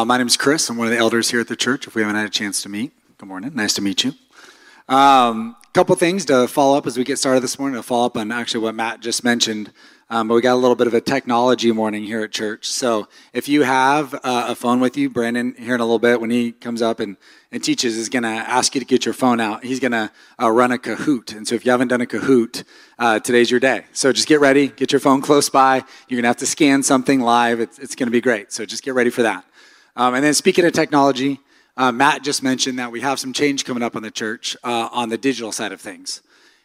Uh, my name is Chris. I'm one of the elders here at the church. If we haven't had a chance to meet, good morning. Nice to meet you. A um, couple things to follow up as we get started this morning. To follow up on actually what Matt just mentioned. Um, but we got a little bit of a technology morning here at church. So if you have uh, a phone with you, Brandon, here in a little bit, when he comes up and, and teaches, is going to ask you to get your phone out. He's going to uh, run a Kahoot. And so if you haven't done a Kahoot, uh, today's your day. So just get ready, get your phone close by. You're going to have to scan something live. It's, it's going to be great. So just get ready for that. Um, and then speaking of technology, uh, Matt just mentioned that we have some change coming up on the church uh, on the digital side of things.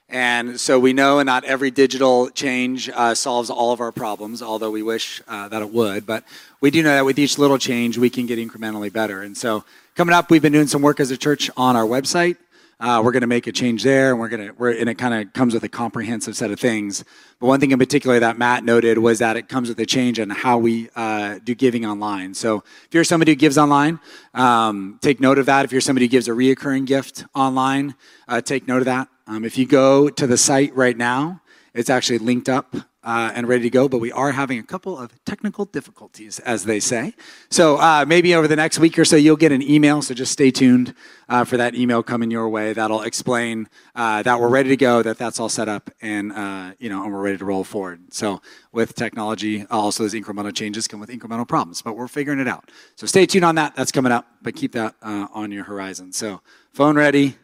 And so we know not every digital change uh, solves all of our problems, although we wish uh, that it would. But we do know that with each little change, we can get incrementally better. And so coming up, we've been doing some work as a church on our website. Uh, we're going to make a change there, and we're going to, and it kind of comes with a comprehensive set of things. But one thing in particular that Matt noted was that it comes with a change in how we uh, do giving online. So if you're somebody who gives online, um, take note of that. If you're somebody who gives a reoccurring gift online, uh, take note of that. Um, if you go to the site right now, it's actually linked up uh, and ready to go, but we are having a couple of technical difficulties, as they say. So uh, maybe over the next week or so, you'll get an email. So just stay tuned uh, for that email coming your way. That'll explain uh, that we're ready to go, that that's all set up, and uh, you know, and we're ready to roll forward. So with technology, also those incremental changes come with incremental problems, but we're figuring it out. So stay tuned on that. That's coming up, but keep that uh, on your horizon. So phone ready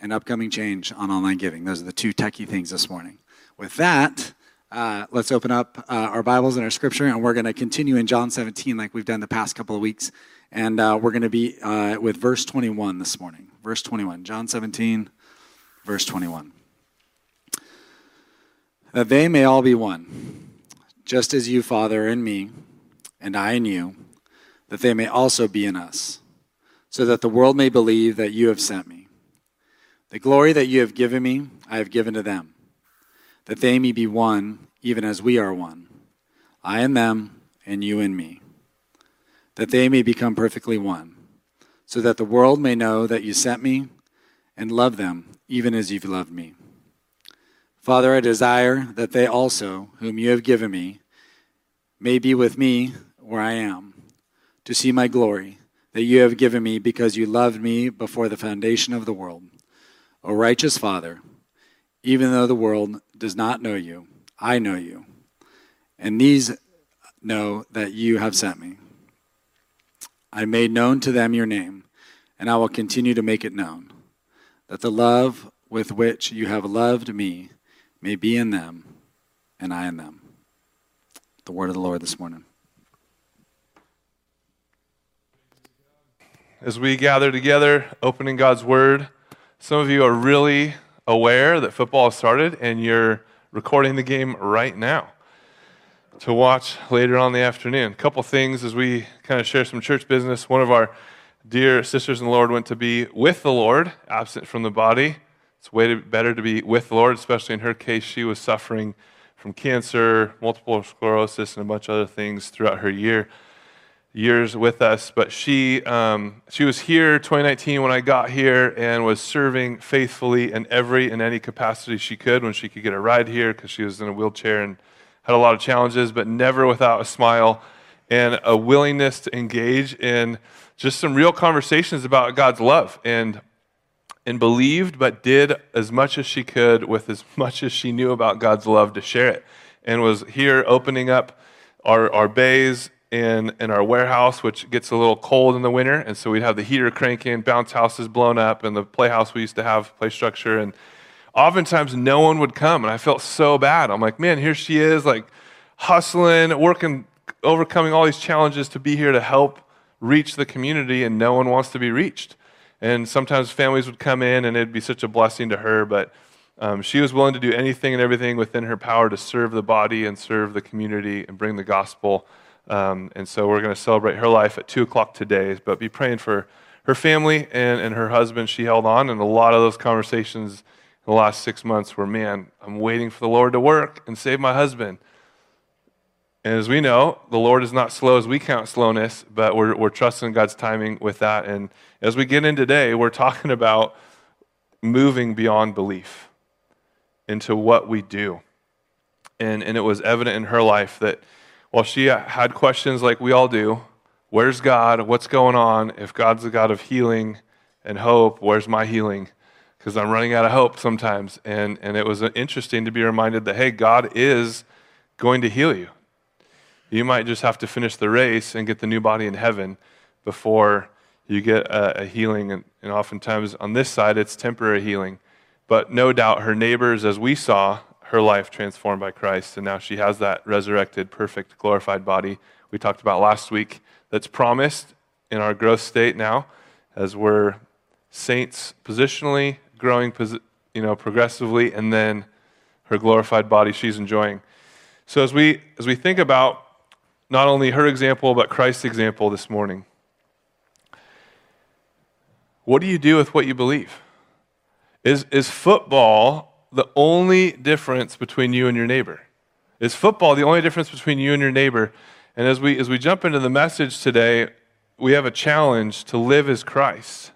and upcoming change on online giving. Those are the two techie things this morning. With that. Uh, let's open up uh, our Bibles and our scripture, and we're going to continue in John 17 like we've done the past couple of weeks. And uh, we're going to be uh, with verse 21 this morning. Verse 21. John 17, verse 21. That they may all be one, just as you, Father, in me, and I in you, that they may also be in us, so that the world may believe that you have sent me. The glory that you have given me, I have given to them that they may be one, even as we are one. I and them, and you and me. That they may become perfectly one, so that the world may know that you sent me and love them, even as you've loved me. Father, I desire that they also, whom you have given me, may be with me where I am, to see my glory that you have given me because you loved me before the foundation of the world. O righteous Father, even though the world does not know you, I know you, and these know that you have sent me. I made known to them your name, and I will continue to make it known, that the love with which you have loved me may be in them, and I in them. The word of the Lord this morning. As we gather together, opening God's word, some of you are really aware that football has started and you're recording the game right now to watch later on the afternoon. A couple things as we kind of share some church business. One of our dear sisters in the Lord went to be with the Lord, absent from the body. It's way better to be with the Lord, especially in her case. She was suffering from cancer, multiple sclerosis, and a bunch of other things throughout her year years with us, but she, um, she was here 2019 when I got here and was serving faithfully in every and any capacity she could when she could get a ride here because she was in a wheelchair and had a lot of challenges, but never without a smile and a willingness to engage in just some real conversations about God's love and and believed but did as much as she could with as much as she knew about God's love to share it and was here opening up our, our bays in, in our warehouse, which gets a little cold in the winter. And so we'd have the heater cranking, bounce houses blown up, and the playhouse we used to have, play structure. And oftentimes no one would come. And I felt so bad. I'm like, man, here she is, like hustling, working, overcoming all these challenges to be here to help reach the community, and no one wants to be reached. And sometimes families would come in, and it'd be such a blessing to her. But um, she was willing to do anything and everything within her power to serve the body and serve the community and bring the gospel um, and so we're going to celebrate her life at 2 o'clock today. But be praying for her family and, and her husband. She held on. And a lot of those conversations in the last six months were man, I'm waiting for the Lord to work and save my husband. And as we know, the Lord is not slow as we count slowness, but we're, we're trusting God's timing with that. And as we get in today, we're talking about moving beyond belief into what we do. And, and it was evident in her life that while she had questions like we all do, Where's God? What's going on? If God's the God of healing and hope, where's my healing? Because I'm running out of hope sometimes. And, and it was interesting to be reminded that, hey, God is going to heal you. You might just have to finish the race and get the new body in heaven before you get a, a healing. And, and oftentimes on this side, it's temporary healing. But no doubt her neighbors, as we saw, her life transformed by Christ. And now she has that resurrected, perfect, glorified body we talked about last week that's promised in our growth state now as we're saints positionally, growing you know, progressively, and then her glorified body she's enjoying. So as we, as we think about not only her example, but Christ's example this morning, what do you do with what you believe? Is, is football the only difference between you and your neighbor? Is football the only difference between you and your neighbor? And as we, as we jump into the message today, we have a challenge to live as Christ.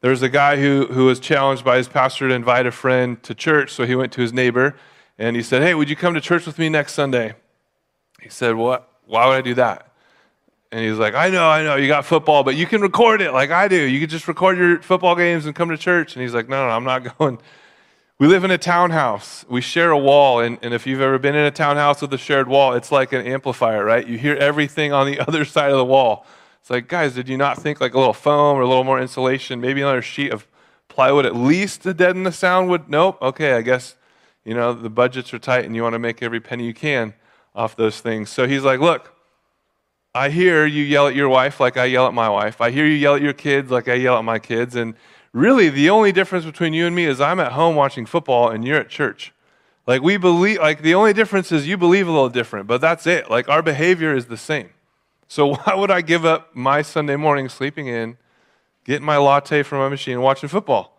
There's a guy who, who was challenged by his pastor to invite a friend to church, so he went to his neighbor and he said, Hey, would you come to church with me next Sunday? He said, What? Why would I do that? And he's like, I know, I know, you got football, but you can record it like I do. You can just record your football games and come to church. And he's like, No, no, I'm not going. We live in a townhouse. We share a wall. And, and if you've ever been in a townhouse with a shared wall, it's like an amplifier, right? You hear everything on the other side of the wall. It's like, guys, did you not think like a little foam or a little more insulation, maybe another sheet of plywood at least to deaden the sound would? Nope. Okay, I guess, you know, the budgets are tight and you want to make every penny you can off those things. So he's like, look, I hear you yell at your wife like I yell at my wife. I hear you yell at your kids like I yell at my kids. And really, the only difference between you and me is I'm at home watching football and you're at church. Like, we believe, like, the only difference is you believe a little different, but that's it. Like, our behavior is the same. So, why would I give up my Sunday morning sleeping in, getting my latte from my machine, and watching football?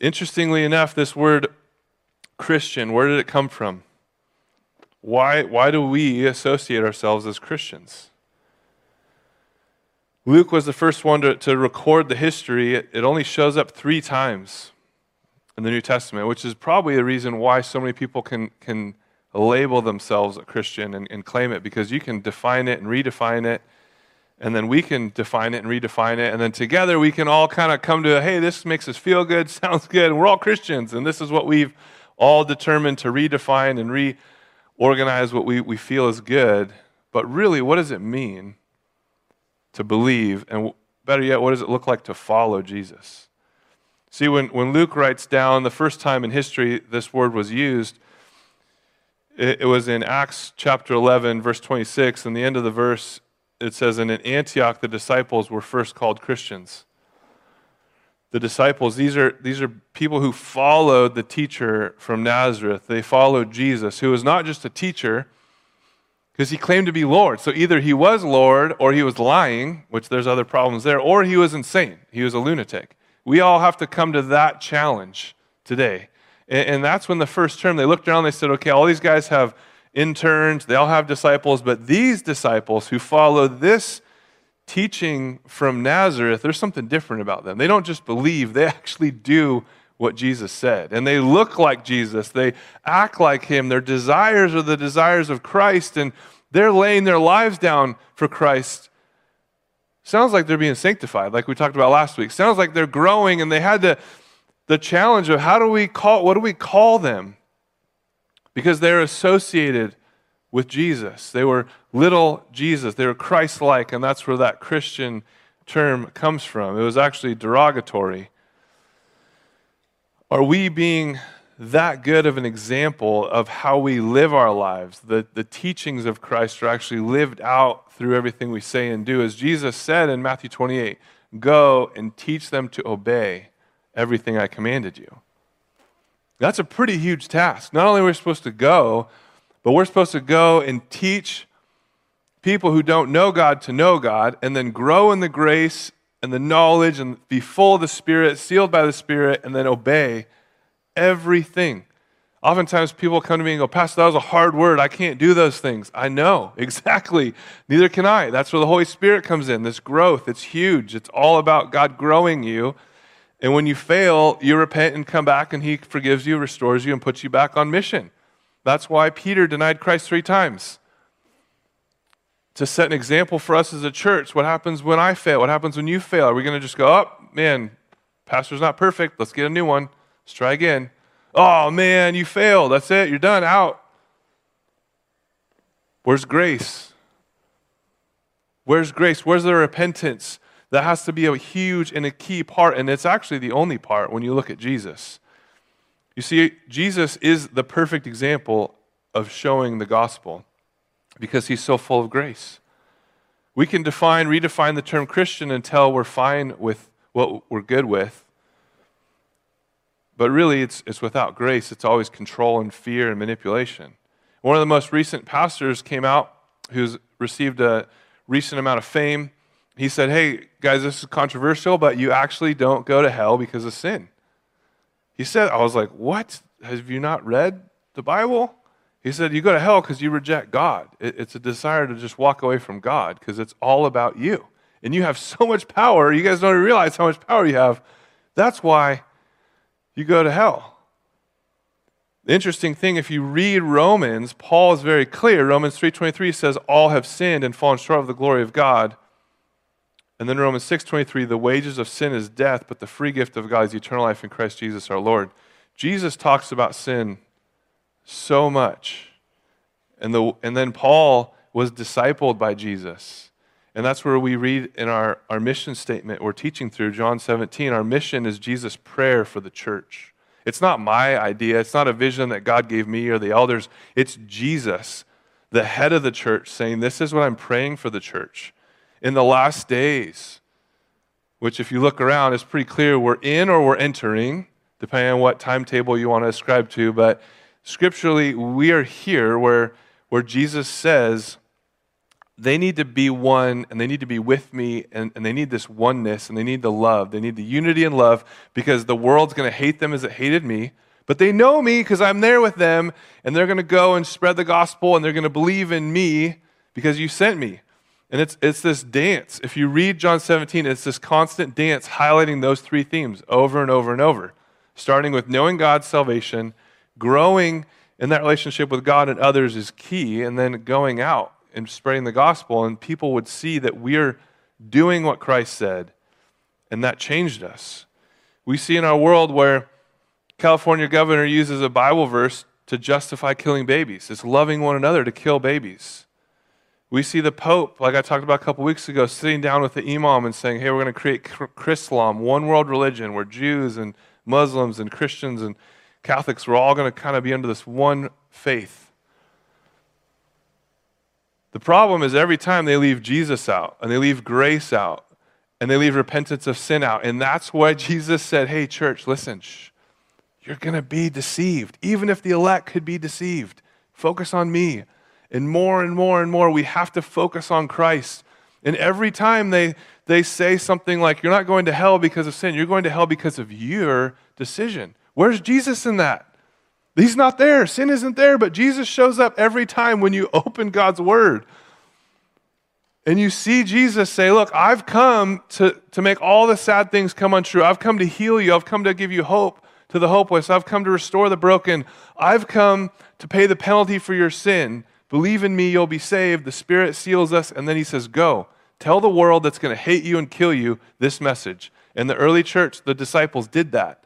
Interestingly enough, this word Christian, where did it come from? Why, why do we associate ourselves as Christians? Luke was the first one to, to record the history. It, it only shows up three times in the New Testament, which is probably the reason why so many people can, can label themselves a Christian and, and claim it, because you can define it and redefine it, and then we can define it and redefine it, and then together we can all kind of come to, hey, this makes us feel good, sounds good, we're all Christians, and this is what we've all determined to redefine and reorganize what we, we feel is good. But really, what does it mean to believe? And better yet, what does it look like to follow Jesus? See, when, when Luke writes down the first time in history this word was used, it, it was in Acts chapter 11, verse 26. And the end of the verse, it says, And in Antioch, the disciples were first called Christians the disciples, these are, these are people who followed the teacher from Nazareth. They followed Jesus, who was not just a teacher, because he claimed to be Lord. So either he was Lord or he was lying, which there's other problems there, or he was insane. He was a lunatic. We all have to come to that challenge today. And, that's when the first term, they looked around, they said, okay, all these guys have interns, they all have disciples, but these disciples who follow this teaching from Nazareth, there's something different about them. They don't just believe, they actually do what Jesus said. And they look like Jesus, they act like him. Their desires are the desires of Christ, and they're laying their lives down for Christ. Sounds like they're being sanctified, like we talked about last week. Sounds like they're growing, and they had the, the challenge of how do we call, what do we call them? Because they're associated with Jesus. They were little Jesus. They were Christ like, and that's where that Christian term comes from. It was actually derogatory. Are we being that good of an example of how we live our lives? The, the teachings of Christ are actually lived out through everything we say and do. As Jesus said in Matthew 28, go and teach them to obey everything I commanded you. That's a pretty huge task. Not only are we supposed to go, but we're supposed to go and teach people who don't know God to know God and then grow in the grace and the knowledge and be full of the Spirit, sealed by the Spirit, and then obey everything. Oftentimes people come to me and go, Pastor, that was a hard word. I can't do those things. I know, exactly. Neither can I. That's where the Holy Spirit comes in. This growth, it's huge. It's all about God growing you. And when you fail, you repent and come back, and He forgives you, restores you, and puts you back on mission. That's why Peter denied Christ three times to set an example for us as a church. What happens when I fail? What happens when you fail? Are we going to just go, oh, man, pastor's not perfect. Let's get a new one. Let's try again. Oh, man, you failed. That's it. You're done. Out. Where's grace? Where's grace? Where's the repentance? That has to be a huge and a key part, and it's actually the only part when you look at Jesus. You see, Jesus is the perfect example of showing the gospel because he's so full of grace. We can define, redefine the term Christian until we're fine with what we're good with. But really, it's, it's without grace. It's always control and fear and manipulation. One of the most recent pastors came out who's received a recent amount of fame. He said, Hey, guys, this is controversial, but you actually don't go to hell because of sin. He said, I was like, What? Have you not read the Bible? He said, You go to hell because you reject God. It's a desire to just walk away from God because it's all about you. And you have so much power. You guys don't realize how much power you have. That's why you go to hell. The interesting thing, if you read Romans, Paul is very clear. Romans 3.23 says, All have sinned and fallen short of the glory of God. And then Romans 6:23, the wages of sin is death, but the free gift of God is eternal life in Christ Jesus our Lord. Jesus talks about sin so much. And, the, and then Paul was discipled by Jesus. And that's where we read in our, our mission statement we're teaching through, John 17. Our mission is Jesus' prayer for the church. It's not my idea, it's not a vision that God gave me or the elders. It's Jesus, the head of the church, saying, This is what I'm praying for the church. In the last days, which, if you look around, is pretty clear we're in or we're entering, depending on what timetable you want to ascribe to. But scripturally, we are here where, where Jesus says they need to be one and they need to be with me and, and they need this oneness and they need the love. They need the unity and love because the world's going to hate them as it hated me. But they know me because I'm there with them and they're going to go and spread the gospel and they're going to believe in me because you sent me. And it's, it's this dance. If you read John 17, it's this constant dance highlighting those three themes over and over and over, starting with knowing God's salvation growing in that relationship with God and others is key, and then going out and spreading the gospel, and people would see that we're doing what Christ said, and that changed us. We see in our world where California governor uses a Bible verse to justify killing babies. It's loving one another to kill babies. We see the Pope, like I talked about a couple weeks ago, sitting down with the Imam and saying, hey, we're going to create Chrislam, one world religion where Jews and Muslims and Christians and Catholics, we're all going to kind of be under this one faith. The problem is every time they leave Jesus out and they leave grace out and they leave repentance of sin out. And that's why Jesus said, hey, church, listen, shh, you're going to be deceived. Even if the elect could be deceived, focus on me. And more and more and more, we have to focus on Christ. And every time they, they say something like, You're not going to hell because of sin, you're going to hell because of your decision. Where's Jesus in that? He's not there. Sin isn't there, but Jesus shows up every time when you open God's word. And you see Jesus say, Look, I've come to, to make all the sad things come untrue. I've come to heal you. I've come to give you hope to the hopeless. I've come to restore the broken. I've come to pay the penalty for your sin. Believe in me, you'll be saved. The Spirit seals us. And then he says, Go. Tell the world that's going to hate you and kill you this message. And the early church, the disciples, did that.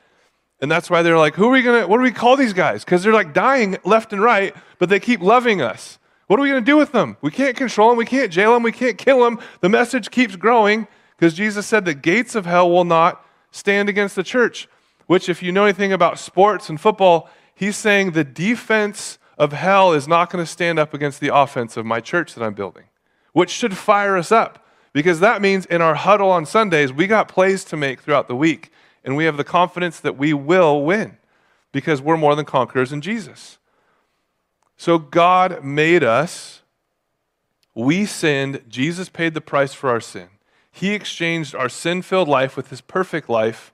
And that's why they're like, who are we going to, what do we call these guys? Because they're like dying left and right, but they keep loving us. What are we going to do with them? We can't control them. We can't jail them. We can't kill them. The message keeps growing because Jesus said the gates of hell will not stand against the church. Which, if you know anything about sports and football, he's saying the defense of hell is not going to stand up against the offense of my church that I'm building, which should fire us up because that means in our huddle on Sundays, we got plays to make throughout the week and we have the confidence that we will win because we're more than conquerors in Jesus. So God made us. We sinned. Jesus paid the price for our sin. He exchanged our sin filled life with his perfect life.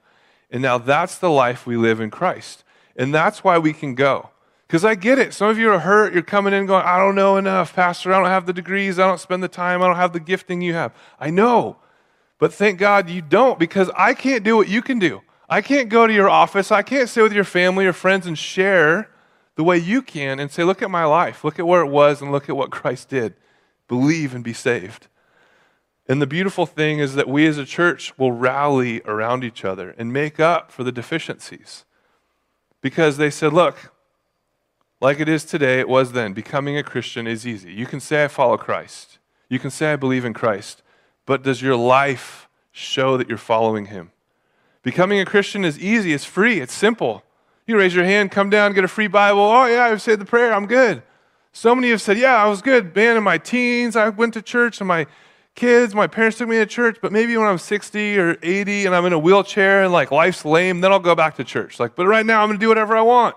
And now that's the life we live in Christ. And that's why we can go. Because I get it. Some of you are hurt. You're coming in going, I don't know enough, Pastor. I don't have the degrees. I don't spend the time. I don't have the gifting you have. I know. But thank God you don't because I can't do what you can do. I can't go to your office. I can't sit with your family or friends and share the way you can and say, look at my life. Look at where it was and look at what Christ did. believe and be saved. And the beautiful thing is that we as a church will rally around each other and make up for the deficiencies. Because they said, look, like it is today, it was then. Becoming a Christian is easy. You can say, I follow Christ. You can say, I believe in Christ. But does your life show that you're following Him? Becoming a Christian is easy, it's free, it's simple. You raise your hand, come down, get a free Bible. Oh, yeah, I've said the prayer, I'm good. So many have said, Yeah, I was good. Man, in my teens, I went to church, and my kids, my parents took me to church, but maybe when I'm 60 or 80 and I'm in a wheelchair and like life's lame, then I'll go back to church. Like, but right now I'm going to do whatever I want.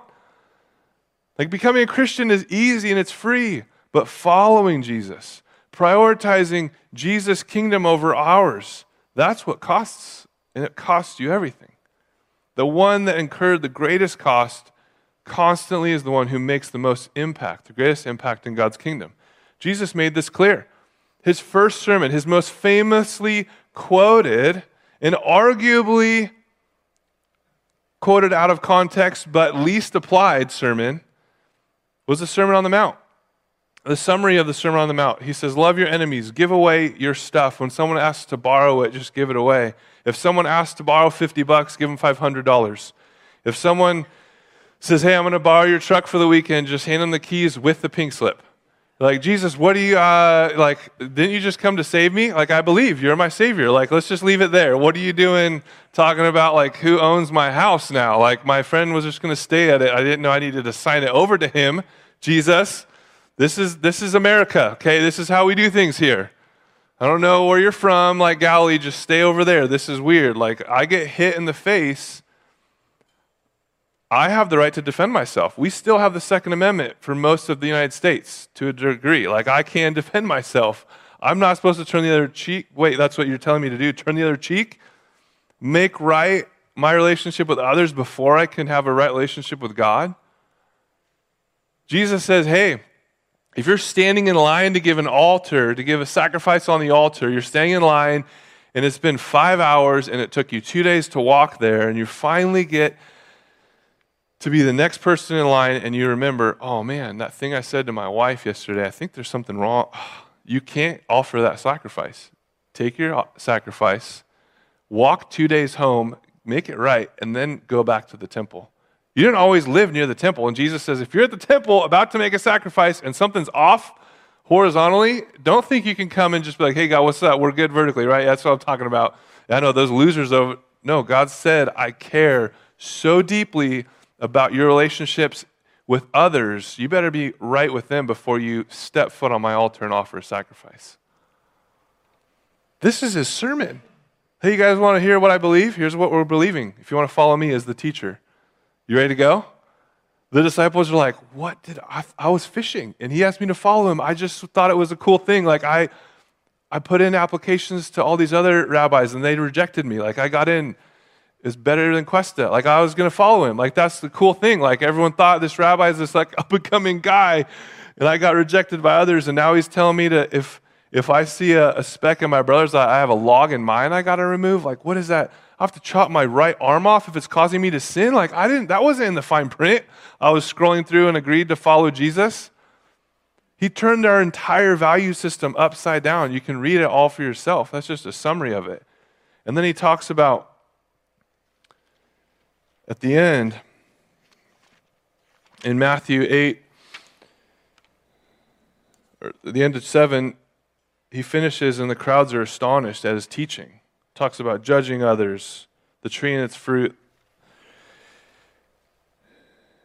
Like becoming a Christian is easy and it's free, but following Jesus, prioritizing Jesus' kingdom over ours, that's what costs, and it costs you everything. The one that incurred the greatest cost constantly is the one who makes the most impact, the greatest impact in God's kingdom. Jesus made this clear. His first sermon, his most famously quoted and arguably quoted out of context but least applied sermon was the Sermon on the Mount. The summary of the Sermon on the Mount. He says, Love your enemies, give away your stuff. When someone asks to borrow it, just give it away. If someone asks to borrow 50 bucks, give them $500. If someone says, Hey, I'm going to borrow your truck for the weekend, just hand them the keys with the pink slip. Like, Jesus, what do you, uh, like, didn't you just come to save me? Like, I believe you're my savior. Like, let's just leave it there. What are you doing talking about, like, who owns my house now? Like, my friend was just going to stay at it. I didn't know I needed to sign it over to him. Jesus, this is, this is America, okay? This is how we do things here. I don't know where you're from, like Galilee, just stay over there. This is weird. Like, I get hit in the face I have the right to defend myself. We still have the Second Amendment for most of the United States to a degree. Like, I can defend myself. I'm not supposed to turn the other cheek. Wait, that's what you're telling me to do? Turn the other cheek? Make right my relationship with others before I can have a right relationship with God? Jesus says, hey, if you're standing in line to give an altar, to give a sacrifice on the altar, you're standing in line and it's been five hours and it took you two days to walk there, and you finally get to be the next person in line and you remember, oh man, that thing I said to my wife yesterday, I think there's something wrong. You can't offer that sacrifice. Take your sacrifice, walk two days home, make it right, and then go back to the temple. You didn't always live near the temple. And Jesus says, if you're at the temple about to make a sacrifice and something's off horizontally, don't think you can come and just be like, hey, God, what's up? We're good vertically, right? That's what I'm talking about. I know those losers over. No, God said, I care so deeply about your relationships with others, you better be right with them before you step foot on my altar and offer a sacrifice. This is his sermon. Hey, you guys want to hear what I believe? Here's what we're believing. If you want to follow me as the teacher, you ready to go? The disciples are like, What did I? I was fishing and he asked me to follow him. I just thought it was a cool thing. Like, I, I put in applications to all these other rabbis and they rejected me. Like, I got in is better than Cuesta. Like I was going to follow him. Like that's the cool thing. Like everyone thought this rabbi is this like up and coming guy, and I got rejected by others. And now he's telling me to if if I see a, a speck in my brother's eye, I have a log in mine I got to remove. Like what is that? I have to chop my right arm off if it's causing me to sin. Like I didn't. That wasn't in the fine print. I was scrolling through and agreed to follow Jesus. He turned our entire value system upside down. You can read it all for yourself. That's just a summary of it. And then he talks about at the end, in Matthew 8, or the end of 7, he finishes and the crowds are astonished at his teaching. Talks about judging others, the tree and its fruit.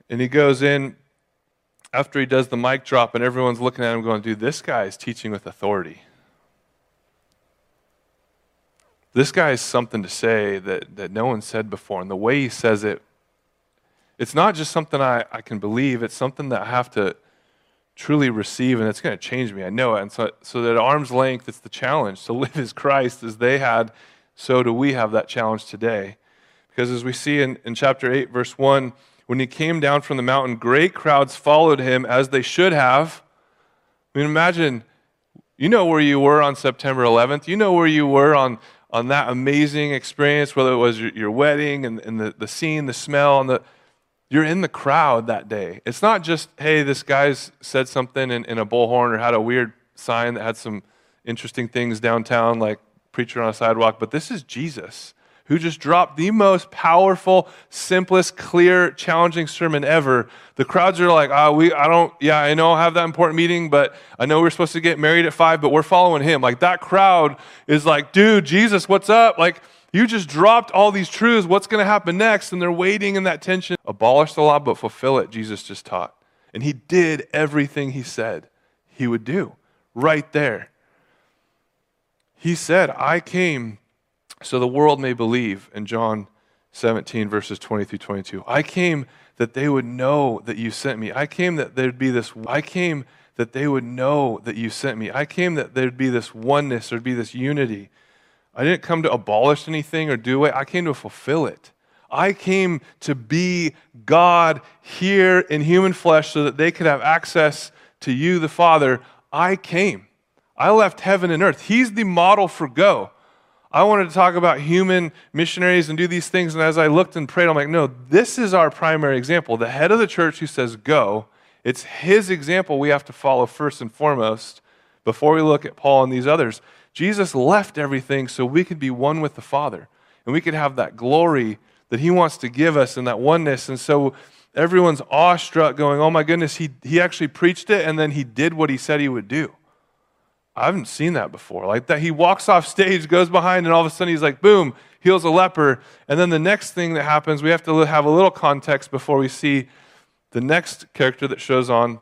And he goes in after he does the mic drop, and everyone's looking at him going, dude, this guy is teaching with authority. This guy has something to say that, that no one said before. And the way he says it, it's not just something I, I can believe, it's something that I have to truly receive, and it's going to change me. I know it. And so, so that arm's length, it's the challenge. To live as Christ as they had, so do we have that challenge today. Because as we see in, in chapter 8, verse 1, when he came down from the mountain, great crowds followed him as they should have. I mean, imagine, you know where you were on September 11th. You know where you were on on that amazing experience, whether it was your, your wedding and, and the, the scene, the smell, and the you're in the crowd that day. It's not just, hey, this guy's said something in, in a bullhorn or had a weird sign that had some interesting things downtown, like preacher on a sidewalk, but this is Jesus who just dropped the most powerful, simplest, clear, challenging sermon ever. The crowds are like, oh, we, I don't, yeah, I know I have that important meeting, but I know we're supposed to get married at five, but we're following him. Like that crowd is like, dude, Jesus, what's up? Like, you just dropped all these truths. What's going to happen next? And they're waiting in that tension. Abolish the law, but fulfill it, Jesus just taught. And he did everything he said he would do right there. He said, I came so the world may believe in John 17, verses 20 through 22. I came that they would know that you sent me. I came that there'd be this, I came that they would know that you sent me. I came that there'd be this oneness, there'd be this unity. I didn't come to abolish anything or do it, I came to fulfill it. I came to be God here in human flesh so that they could have access to you, the Father. I came. I left heaven and earth. He's the model for go. I wanted to talk about human missionaries and do these things. And as I looked and prayed, I'm like, no, this is our primary example. The head of the church who says go, it's his example we have to follow first and foremost before we look at Paul and these others. Jesus left everything so we could be one with the Father and we could have that glory that he wants to give us and that oneness. And so everyone's awestruck, going, oh my goodness, he, he actually preached it and then he did what he said he would do. I haven't seen that before. Like that, he walks off stage, goes behind, and all of a sudden he's like, boom, heals a leper. And then the next thing that happens, we have to have a little context before we see the next character that shows on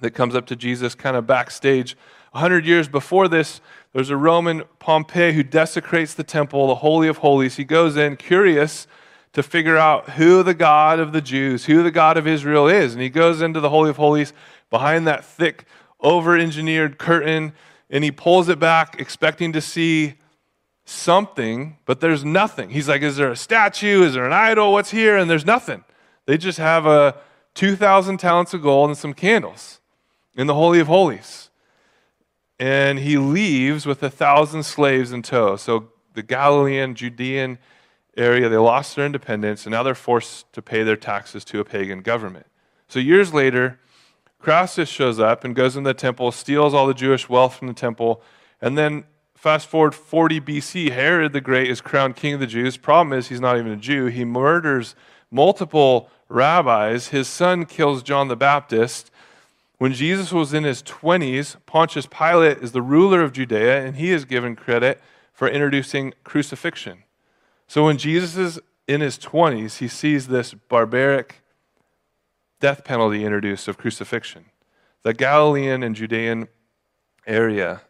that comes up to Jesus kind of backstage. A hundred years before this, there's a Roman Pompey who desecrates the temple, the Holy of Holies. He goes in curious to figure out who the God of the Jews, who the God of Israel is. And he goes into the Holy of Holies behind that thick, over engineered curtain and he pulls it back, expecting to see something, but there's nothing. He's like, Is there a statue? Is there an idol? What's here? And there's nothing. They just have a 2,000 talents of gold and some candles in the Holy of Holies. And he leaves with a thousand slaves in tow. So the Galilean, Judean area, they lost their independence, and now they're forced to pay their taxes to a pagan government. So years later, Crassus shows up and goes in the temple, steals all the Jewish wealth from the temple, and then fast forward 40 BC, Herod the Great is crowned king of the Jews. Problem is, he's not even a Jew. He murders multiple rabbis. His son kills John the Baptist. When Jesus was in his 20s, Pontius Pilate is the ruler of Judea, and he is given credit for introducing crucifixion. So when Jesus is in his 20s, he sees this barbaric death penalty introduced of crucifixion. The Galilean and Judean area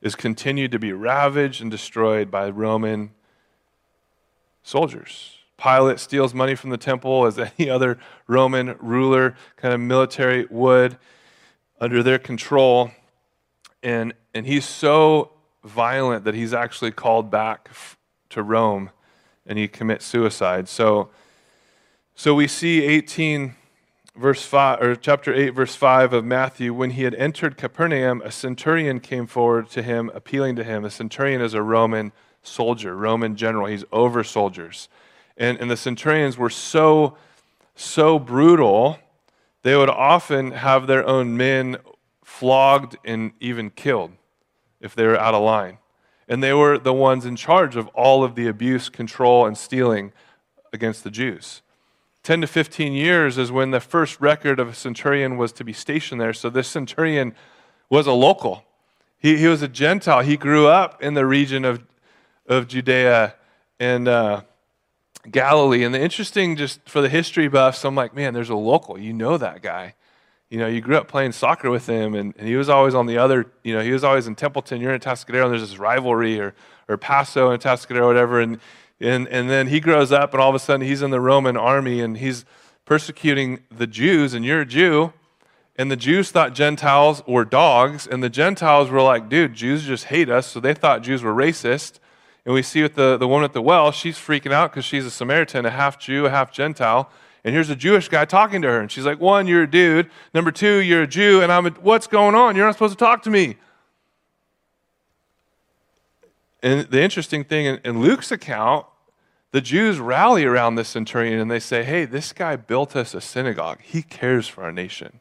is continued to be ravaged and destroyed by Roman soldiers. Pilate steals money from the temple as any other Roman ruler, kind of military would, under their control. And, and he's so violent that he's actually called back to Rome and he commits suicide. So, so we see 18 verse 5 or chapter 8 verse 5 of Matthew when he had entered Capernaum a centurion came forward to him appealing to him. A centurion is a Roman soldier Roman general. He's over soldiers. And and the centurions were so so brutal they would often have their own men flogged and even killed if they were out of line. And they were the ones in charge of all of the abuse control and stealing against the Jews 10 to 15 years is when the first record of a centurion was to be stationed there. So this centurion was a local. He, he was a Gentile. He grew up in the region of, of Judea and uh, Galilee. And the interesting, just for the history buffs, I'm like, man, there's a local. You know that guy. You know, you grew up playing soccer with him, and, and he was always on the other, you know, he was always in Templeton. You're in Atascadero, and there's this rivalry, or, or Paso and Atascadero, or whatever. And and, and then he grows up, and all of a sudden he's in the Roman army and he's persecuting the Jews, and you're a Jew. And the Jews thought Gentiles were dogs, and the Gentiles were like, dude, Jews just hate us, so they thought Jews were racist. And we see with the, the woman at the well, she's freaking out because she's a Samaritan, a half Jew, a half Gentile. And here's a Jewish guy talking to her. And she's like, one, you're a dude. Number two, you're a Jew. And I'm a, what's going on? You're not supposed to talk to me. And the interesting thing in, in Luke's account, the Jews rally around this centurion and they say, hey, this guy built us a synagogue. He cares for our nation.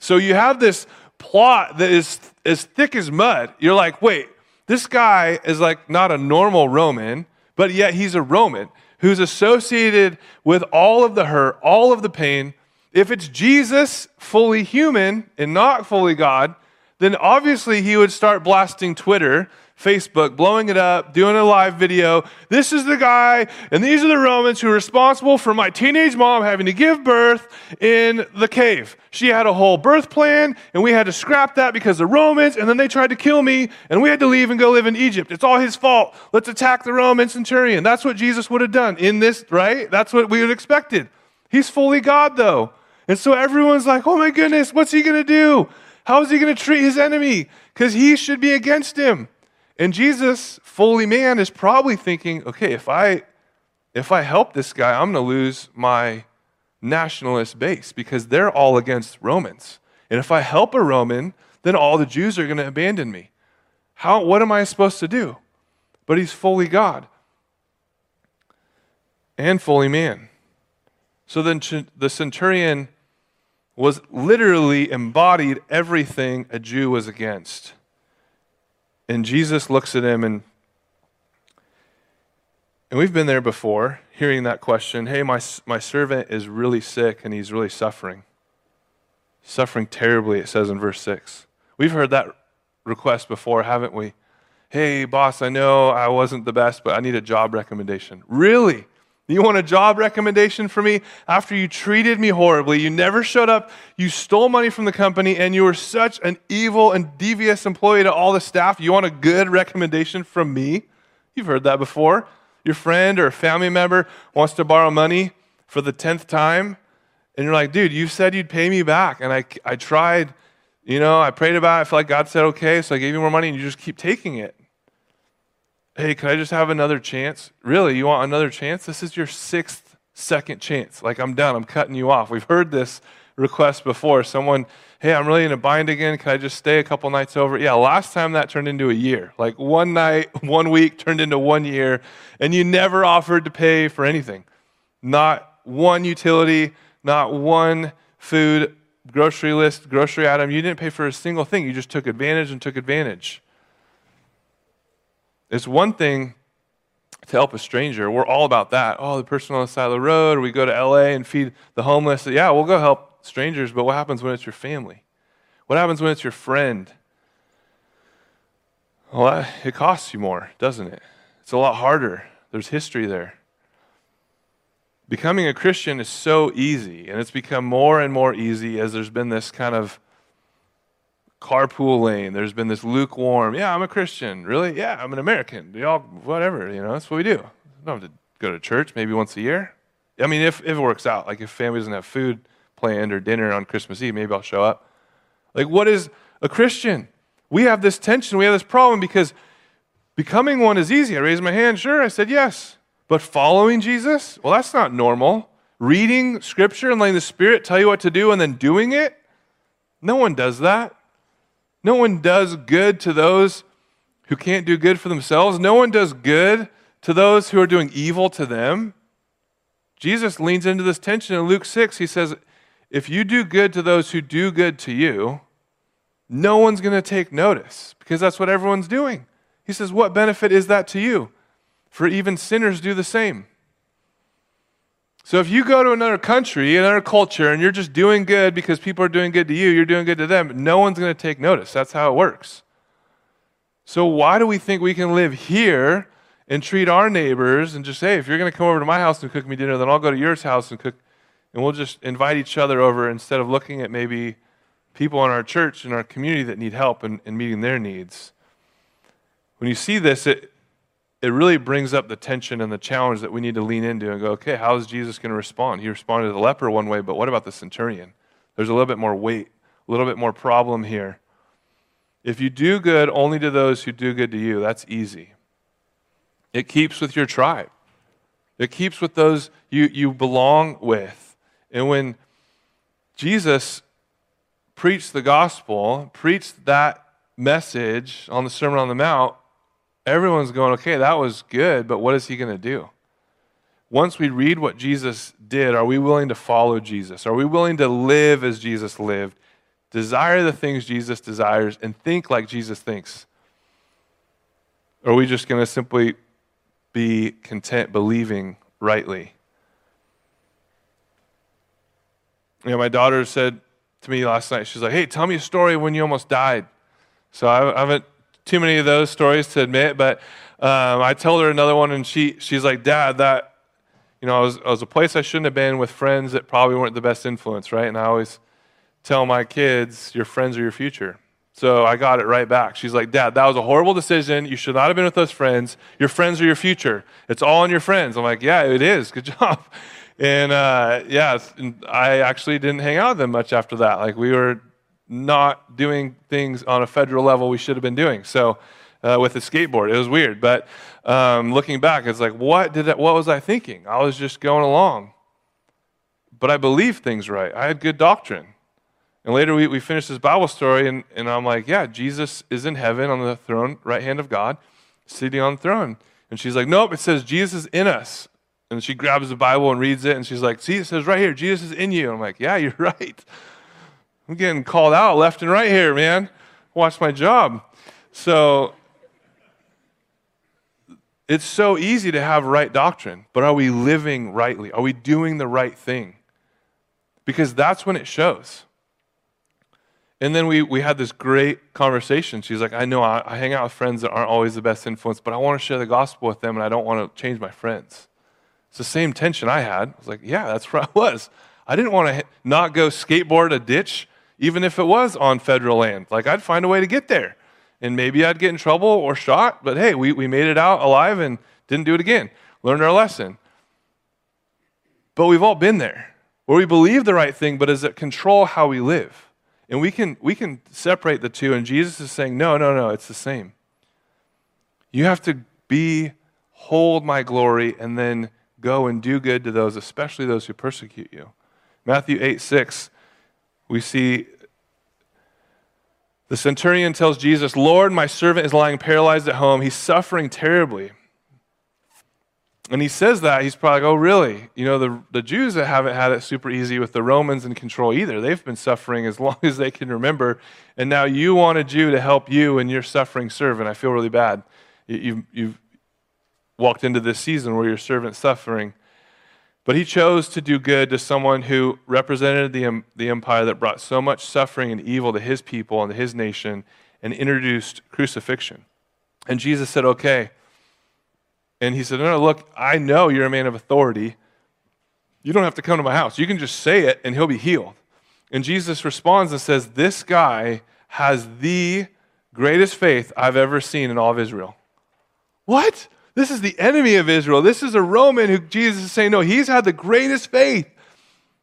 So you have this plot that is as thick as mud. You're like, wait, this guy is like not a normal Roman, but yet he's a Roman who's associated with all of the hurt, all of the pain. If it's Jesus, fully human and not fully God, then obviously he would start blasting Twitter Facebook, blowing it up, doing a live video. This is the guy, and these are the Romans who are responsible for my teenage mom having to give birth in the cave. She had a whole birth plan, and we had to scrap that because the Romans, and then they tried to kill me, and we had to leave and go live in Egypt. It's all his fault. Let's attack the Roman centurion. That's what Jesus would have done in this, right? That's what we would have expected. He's fully God, though. And so everyone's like, oh my goodness, what's he going to do? How is he going to treat his enemy? Because he should be against him. And Jesus, fully man, is probably thinking, okay, if I if I help this guy, I'm going to lose my nationalist base because they're all against Romans. And if I help a Roman, then all the Jews are going to abandon me. How what am I supposed to do? But he's fully God and fully man. So then the centurion was literally embodied everything a Jew was against. And Jesus looks at him and and we've been there before, hearing that question, "Hey, my my servant is really sick and he's really suffering." Suffering terribly, it says in verse 6. We've heard that request before, haven't we? Hey, boss, I know I wasn't the best, but I need a job recommendation. Really? You want a job recommendation for me? After you treated me horribly, you never showed up, you stole money from the company, and you were such an evil and devious employee to all the staff. You want a good recommendation from me? You've heard that before. Your friend or family member wants to borrow money for the 10th time, and you're like, dude, you said you'd pay me back, and I, I tried, you know, I prayed about it. I feel like God said okay, so I gave you more money, and you just keep taking it hey, can I just have another chance? Really, you want another chance? This is your sixth second chance. Like, I'm done. I'm cutting you off. We've heard this request before. Someone, hey, I'm really in a bind again. Can I just stay a couple nights over? Yeah, last time that turned into a year. Like, one night, one week turned into one year, and you never offered to pay for anything. Not one utility, not one food grocery list, grocery item. You didn't pay for a single thing. You just took advantage and took advantage. It's one thing to help a stranger. We're all about that. Oh, the person on the side of the road, we go to LA and feed the homeless. Yeah, we'll go help strangers, but what happens when it's your family? What happens when it's your friend? Well, it costs you more, doesn't it? It's a lot harder. There's history there. Becoming a Christian is so easy, and it's become more and more easy as there's been this kind of carpool lane. There's been this lukewarm, yeah, I'm a Christian. Really? Yeah, I'm an American. We all, whatever, you know, that's what we do. I don't have to go to church maybe once a year. I mean, if, if it works out, like if family doesn't have food planned or dinner on Christmas Eve, maybe I'll show up. Like, what is a Christian? We have this tension, we have this problem because becoming one is easy. I raised my hand, sure, I said yes. But following Jesus, well, that's not normal. Reading scripture and letting the Spirit tell you what to do and then doing it, no one does that. No one does good to those who can't do good for themselves. No one does good to those who are doing evil to them. Jesus leans into this tension in Luke 6. He says, If you do good to those who do good to you, no one's going to take notice because that's what everyone's doing. He says, What benefit is that to you? For even sinners do the same. So if you go to another country, another culture, and you're just doing good because people are doing good to you, you're doing good to them, no one's going to take notice. That's how it works. So why do we think we can live here and treat our neighbors and just say, hey, if you're going to come over to my house and cook me dinner, then I'll go to yours house and cook, and we'll just invite each other over instead of looking at maybe people in our church and our community that need help and, and meeting their needs. When you see this, it, it really brings up the tension and the challenge that we need to lean into and go, okay, how is Jesus going to respond? He responded to the leper one way, but what about the centurion? There's a little bit more weight, a little bit more problem here. If you do good only to those who do good to you, that's easy. It keeps with your tribe, it keeps with those you, you belong with. And when Jesus preached the gospel, preached that message on the Sermon on the Mount, everyone's going, okay, that was good, but what is he going to do? Once we read what Jesus did, are we willing to follow Jesus? Are we willing to live as Jesus lived? desire the things Jesus desires, and think like Jesus thinks? Or are we just going to simply be content believing rightly? You know, my daughter said to me last night, she's like, hey, tell me a story when you almost died. So I, haven't too many of those stories to admit, but um, I told her another one, and she, she's like, Dad, that, you know, I was, I was a place I shouldn't have been with friends that probably weren't the best influence, right? And I always tell my kids, your friends are your future. So I got it right back. She's like, Dad, that was a horrible decision. You should not have been with those friends. Your friends are your future. It's all on your friends. I'm like, Yeah, it is. Good job. And uh, yeah, I actually didn't hang out with them much after that. Like, we were not doing things on a federal level we should have been doing. So, uh, with the skateboard, it was weird. But um, looking back, it's like, what did I, what was I thinking? I was just going along. But I believed things right. I had good doctrine. And later we, we finished this Bible story, and, and I'm like, yeah, Jesus is in heaven on the throne, right hand of God, sitting on the throne. And she's like, nope, it says Jesus is in us. And she grabs the Bible and reads it, and she's like, see, it says right here, Jesus is in you. I'm like, yeah, you're right. I'm getting called out left and right here, man. Watch my job. So it's so easy to have right doctrine, but are we living rightly? Are we doing the right thing? Because that's when it shows. And then we, we had this great conversation. She's like, I know I, I hang out with friends that aren't always the best influence, but I want to share the gospel with them and I don't want to change my friends. It's the same tension I had. I was like, yeah, that's where I was. I didn't want to not go skateboard a ditch, even if it was on federal land. Like, I'd find a way to get there. And maybe I'd get in trouble or shot, but hey, we, we made it out alive and didn't do it again. Learned our lesson. But we've all been there where we believe the right thing, but does it control how we live? And we can, we can separate the two, and Jesus is saying, no, no, no, it's the same. You have to be, hold my glory, and then go and do good to those, especially those who persecute you. Matthew 8 6, we see the centurion tells Jesus, Lord, my servant is lying paralyzed at home. He's suffering terribly. And he says that, he's probably like, oh, really? You know, the, the Jews haven't had it super easy with the Romans in control either. They've been suffering as long as they can remember. And now you want a Jew to help you and your suffering servant. I feel really bad. You, you've, you've walked into this season where your servant's suffering. But he chose to do good to someone who represented the, the empire that brought so much suffering and evil to his people and to his nation and introduced crucifixion. And Jesus said, okay and he said, No, no, look, I know you're a man of authority. You don't have to come to my house. You can just say it and he'll be healed. And Jesus responds and says, This guy has the greatest faith I've ever seen in all of Israel. What? This is the enemy of Israel. This is a Roman who Jesus is saying, No, he's had the greatest faith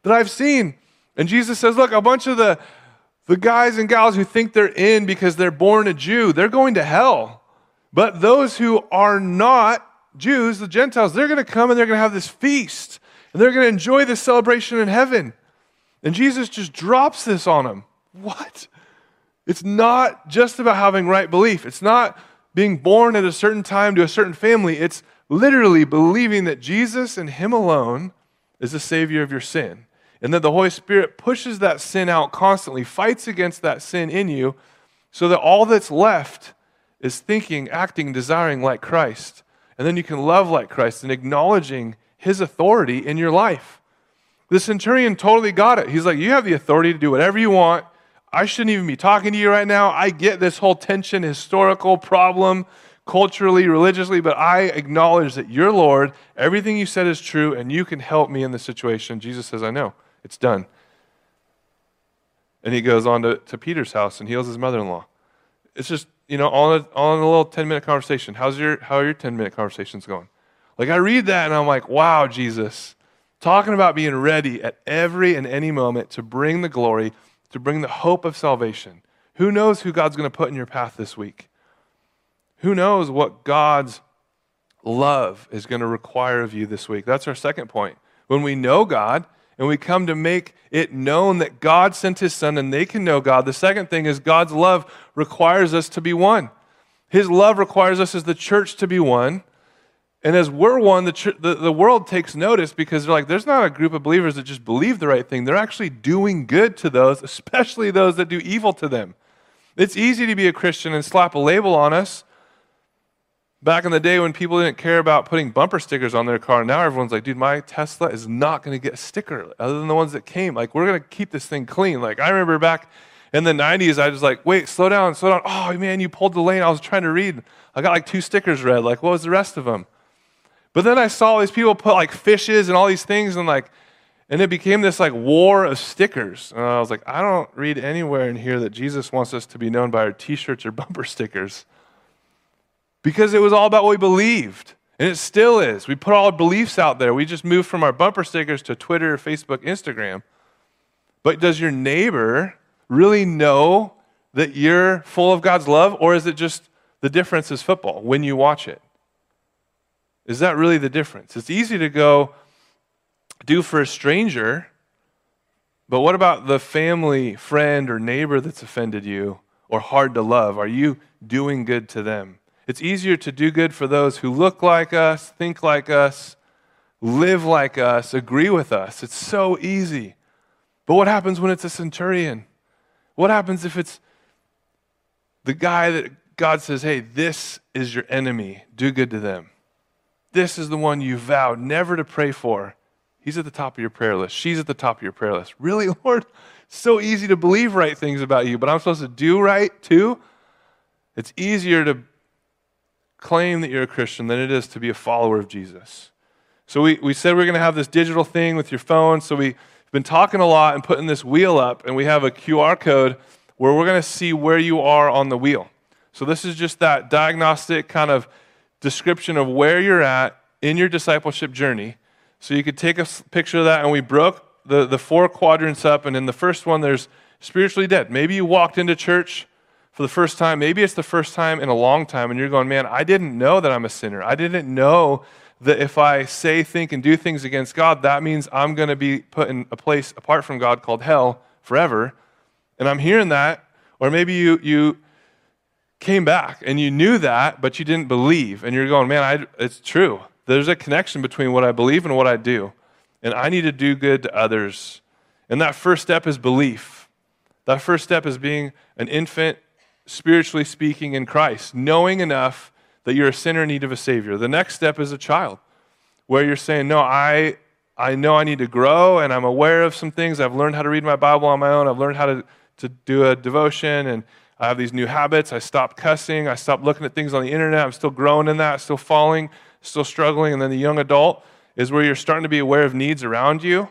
that I've seen. And Jesus says, Look, a bunch of the, the guys and gals who think they're in because they're born a Jew, they're going to hell. But those who are not Jews, the Gentiles, they're going to come and they're going to have this feast and they're going to enjoy this celebration in heaven. And Jesus just drops this on them. What? It's not just about having right belief. It's not being born at a certain time to a certain family. It's literally believing that Jesus and Him alone is the Savior of your sin. And that the Holy Spirit pushes that sin out constantly, fights against that sin in you, so that all that's left is thinking, acting, desiring like Christ. And then you can love like Christ and acknowledging his authority in your life. The centurion totally got it. He's like, You have the authority to do whatever you want. I shouldn't even be talking to you right now. I get this whole tension, historical problem, culturally, religiously, but I acknowledge that you're Lord. Everything you said is true, and you can help me in this situation. Jesus says, I know. It's done. And he goes on to, to Peter's house and heals his mother in law. It's just you know, on a, on a little 10 minute conversation. How's your, how are your 10 minute conversations going? Like, I read that and I'm like, wow, Jesus, talking about being ready at every and any moment to bring the glory, to bring the hope of salvation. Who knows who God's going to put in your path this week? Who knows what God's love is going to require of you this week? That's our second point. When we know God, and we come to make it known that God sent his son and they can know God. The second thing is God's love requires us to be one. His love requires us as the church to be one. And as we're one, the, the, the world takes notice because they're like, there's not a group of believers that just believe the right thing. They're actually doing good to those, especially those that do evil to them. It's easy to be a Christian and slap a label on us. Back in the day when people didn't care about putting bumper stickers on their car, now everyone's like, dude, my Tesla is not going to get a sticker other than the ones that came. Like, we're going to keep this thing clean. Like, I remember back in the 90s, I was like, wait, slow down, slow down. Oh, man, you pulled the lane. I was trying to read. I got like two stickers read. Like, what was the rest of them? But then I saw these people put like fishes and all these things and like, and it became this like war of stickers. And I was like, I don't read anywhere in here that Jesus wants us to be known by our t shirts or bumper stickers. Because it was all about what we believed. And it still is. We put all our beliefs out there. We just moved from our bumper stickers to Twitter, Facebook, Instagram. But does your neighbor really know that you're full of God's love? Or is it just the difference is football when you watch it? Is that really the difference? It's easy to go do for a stranger, but what about the family, friend, or neighbor that's offended you or hard to love? Are you doing good to them? It's easier to do good for those who look like us, think like us, live like us, agree with us. It's so easy. But what happens when it's a centurion? What happens if it's the guy that God says, hey, this is your enemy, do good to them? This is the one you vowed never to pray for. He's at the top of your prayer list. She's at the top of your prayer list. Really, Lord? So easy to believe right things about you, but I'm supposed to do right too? It's easier to claim that you're a Christian than it is to be a follower of Jesus. So we, we said we are going to have this digital thing with your phone. So we've been talking a lot and putting this wheel up, and we have a QR code where we're going to see where you are on the wheel. So this is just that diagnostic kind of description of where you're at in your discipleship journey. So you could take a picture of that, and we broke the, the four quadrants up. And in the first one, there's spiritually dead. Maybe you walked into church for the first time. Maybe it's the first time in a long time, and you're going, man, I didn't know that I'm a sinner. I didn't know that if I say, think, and do things against God, that means I'm going to be put in a place apart from God called hell forever. And I'm hearing that. Or maybe you, you came back and you knew that, but you didn't believe. And you're going, man, I, it's true. There's a connection between what I believe and what I do. And I need to do good to others. And that first step is belief. That first step is being an infant, spiritually speaking, in Christ, knowing enough that you're a sinner in need of a Savior. The next step is a child, where you're saying, No, I, I know I need to grow, and I'm aware of some things. I've learned how to read my Bible on my own. I've learned how to, to do a devotion, and I have these new habits. I stopped cussing. I stopped looking at things on the internet. I'm still growing in that, still falling, still struggling. And then the young adult is where you're starting to be aware of needs around you.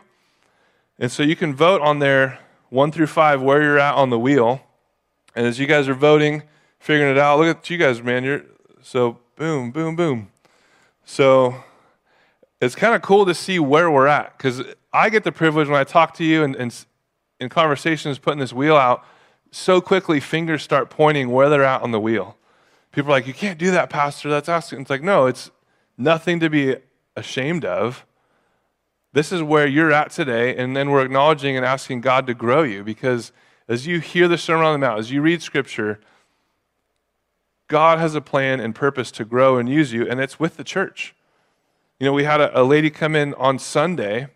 And so you can vote on there one through five where you're at on the wheel. And as you guys are voting, figuring it out, look at you guys, man. You're so boom, boom, boom. So it's kind of cool to see where we're at because I get the privilege when I talk to you and, and in conversations putting this wheel out so quickly fingers start pointing where they're at on the wheel. People are like, You can't do that, Pastor. That's asking. It's like, no, it's nothing to be ashamed of. This is where you're at today, and then we're acknowledging and asking God to grow you because as you hear the Sermon on the Mount, as you read Scripture, God has a plan and purpose to grow and use you, and it's with the church. You know, we had a, a lady come in on Sunday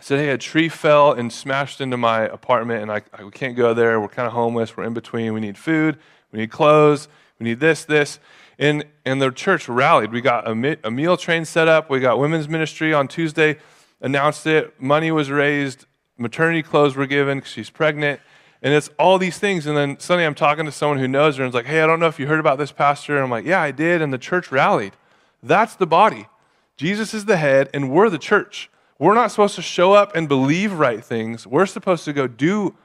said, Hey, a tree fell and smashed into my apartment, and I, I we can't go there. We're kind of homeless. We're in between. We need food. We need clothes. We need this, this. And, and the church rallied. We got a, a meal train set up. We got women's ministry on Tuesday, announced it. Money was raised. Maternity clothes were given because she's pregnant. And it's all these things. And then suddenly I'm talking to someone who knows her and is like, Hey, I don't know if you heard about this, Pastor. And I'm like, Yeah, I did. And the church rallied. That's the body. Jesus is the head, and we're the church. We're not supposed to show up and believe right things. We're supposed to go do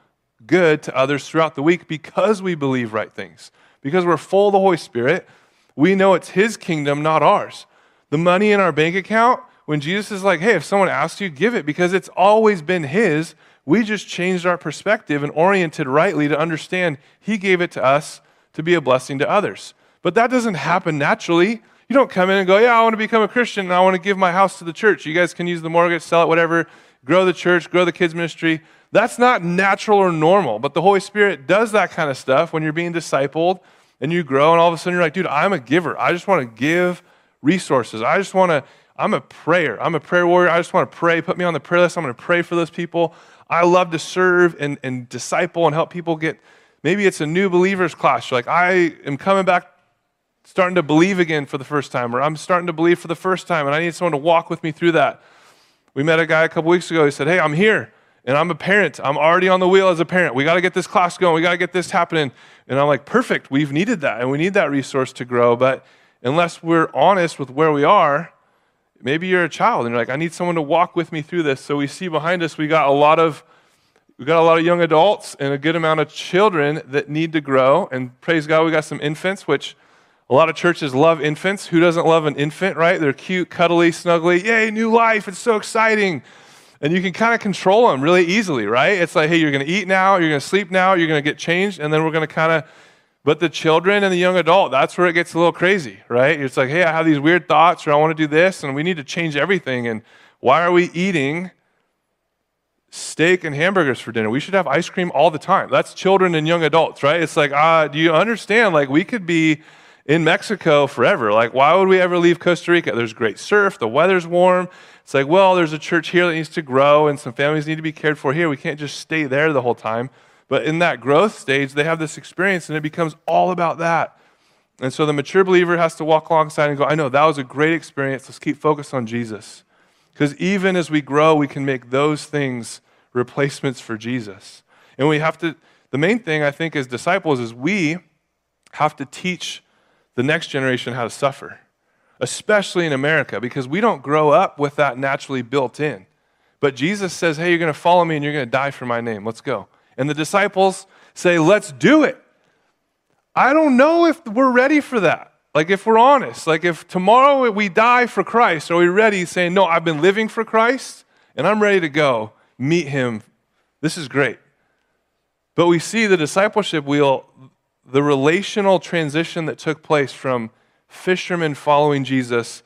good to others throughout the week because we believe right things. Because we're full of the Holy Spirit, we know it's His kingdom, not ours. The money in our bank account, when Jesus is like, hey, if someone asks you, give it because it's always been His. We just changed our perspective and oriented rightly to understand He gave it to us to be a blessing to others. But that doesn't happen naturally. You don't come in and go, yeah, I want to become a Christian and I want to give my house to the church. You guys can use the mortgage, sell it, whatever, grow the church, grow the kids' ministry. That's not natural or normal, but the Holy Spirit does that kind of stuff when you're being discipled and you grow, and all of a sudden you're like, dude, I'm a giver. I just want to give resources. I just want to, I'm a prayer. I'm a prayer warrior. I just want to pray. Put me on the prayer list. I'm going to pray for those people. I love to serve and, and disciple and help people get, maybe it's a new believers class. You're like, I am coming back, starting to believe again for the first time, or I'm starting to believe for the first time, and I need someone to walk with me through that. We met a guy a couple weeks ago. He said, Hey, I'm here and I'm a parent. I'm already on the wheel as a parent. We got to get this class going. We got to get this happening. And I'm like, perfect. We've needed that, and we need that resource to grow. But unless we're honest with where we are, maybe you're a child and you're like, I need someone to walk with me through this. So we see behind us, we got a lot of we got a lot of young adults and a good amount of children that need to grow. And praise God, we got some infants, which a lot of churches love infants. Who doesn't love an infant, right? They're cute, cuddly, snuggly. Yay, new life. It's so exciting. And you can kind of control them really easily, right? It's like, hey, you're going to eat now, you're going to sleep now, you're going to get changed, and then we're going to kind of. But the children and the young adult, that's where it gets a little crazy, right? It's like, hey, I have these weird thoughts, or I want to do this, and we need to change everything. And why are we eating steak and hamburgers for dinner? We should have ice cream all the time. That's children and young adults, right? It's like, ah, do you understand? Like, we could be in Mexico forever. Like, why would we ever leave Costa Rica? There's great surf, the weather's warm. It's like, well, there's a church here that needs to grow and some families need to be cared for here. We can't just stay there the whole time. But in that growth stage, they have this experience and it becomes all about that. And so the mature believer has to walk alongside and go, I know that was a great experience. Let's keep focused on Jesus. Because even as we grow, we can make those things replacements for Jesus. And we have to, the main thing I think as disciples is we have to teach the next generation how to suffer, especially in America, because we don't grow up with that naturally built in. But Jesus says, Hey, you're going to follow me and you're going to die for my name. Let's go. And the disciples say, Let's do it. I don't know if we're ready for that. Like, if we're honest, like, if tomorrow we die for Christ, are we ready saying, No, I've been living for Christ and I'm ready to go meet him? This is great. But we see the discipleship wheel the relational transition that took place from fishermen following Jesus,